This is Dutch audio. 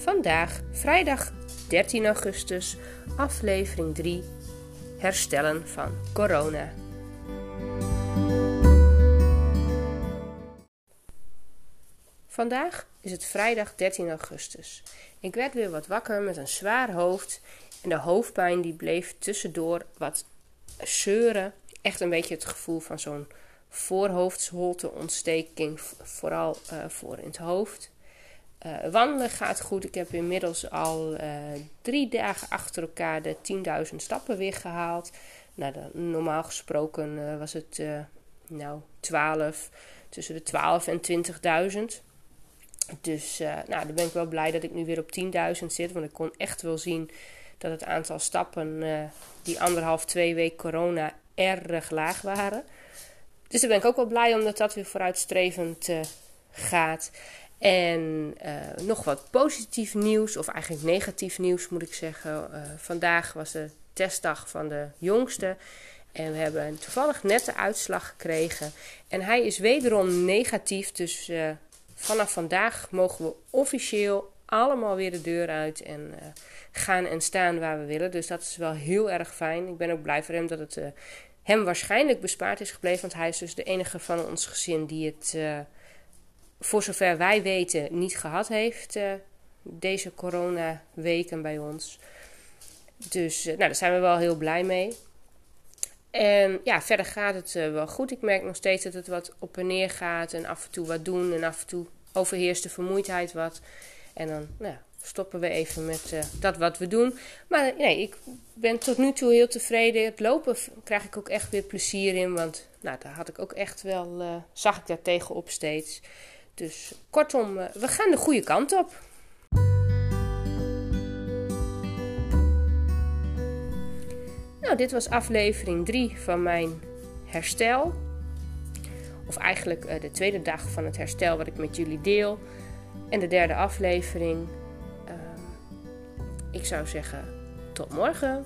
Vandaag, vrijdag 13 augustus, aflevering 3: Herstellen van corona. Vandaag is het vrijdag 13 augustus. Ik werd weer wat wakker met een zwaar hoofd en de hoofdpijn die bleef tussendoor wat zeuren. Echt een beetje het gevoel van zo'n voorhoofdsholteontsteking, vooral uh, voor in het hoofd. Uh, wandelen gaat goed. Ik heb inmiddels al uh, drie dagen achter elkaar de 10.000 stappen weer gehaald. Nou, de, normaal gesproken uh, was het nou 12, tussen de 12 en 20.000. Dus nou, dan ben ik wel blij dat ik nu weer op 10.000 zit. Want ik kon echt wel zien dat het aantal stappen die anderhalf, twee weken corona erg laag waren. Dus daar ben ik ook wel blij omdat dat weer vooruitstrevend gaat. En uh, nog wat positief nieuws, of eigenlijk negatief nieuws moet ik zeggen. Uh, vandaag was de testdag van de jongste. En we hebben toevallig net de uitslag gekregen. En hij is wederom negatief. Dus uh, vanaf vandaag mogen we officieel allemaal weer de deur uit en gaan en staan waar we willen. Dus dat is wel heel erg fijn. Ik ben ook blij voor hem dat het hem waarschijnlijk bespaard is gebleven. Want hij is dus de enige van ons gezin die het voor zover wij weten, niet gehad heeft uh, deze corona-weken bij ons. Dus uh, nou, daar zijn we wel heel blij mee. En ja, verder gaat het uh, wel goed. Ik merk nog steeds dat het wat op en neer gaat. En af en toe wat doen. En af en toe overheerst de vermoeidheid wat. En dan nou, stoppen we even met dat wat we doen. Maar nee, ik ben tot nu toe heel tevreden. Het lopen krijg ik ook echt weer plezier in. Want nou, daar had ik ook echt wel, zag ik daar tegenop steeds. Dus kortom, eh, we gaan de goede kant op. Nou, dit was aflevering 3 van mijn herstel. Of eigenlijk uh, de tweede dag van het herstel wat ik met jullie deel. En de derde aflevering. Uh, ik zou zeggen, tot morgen.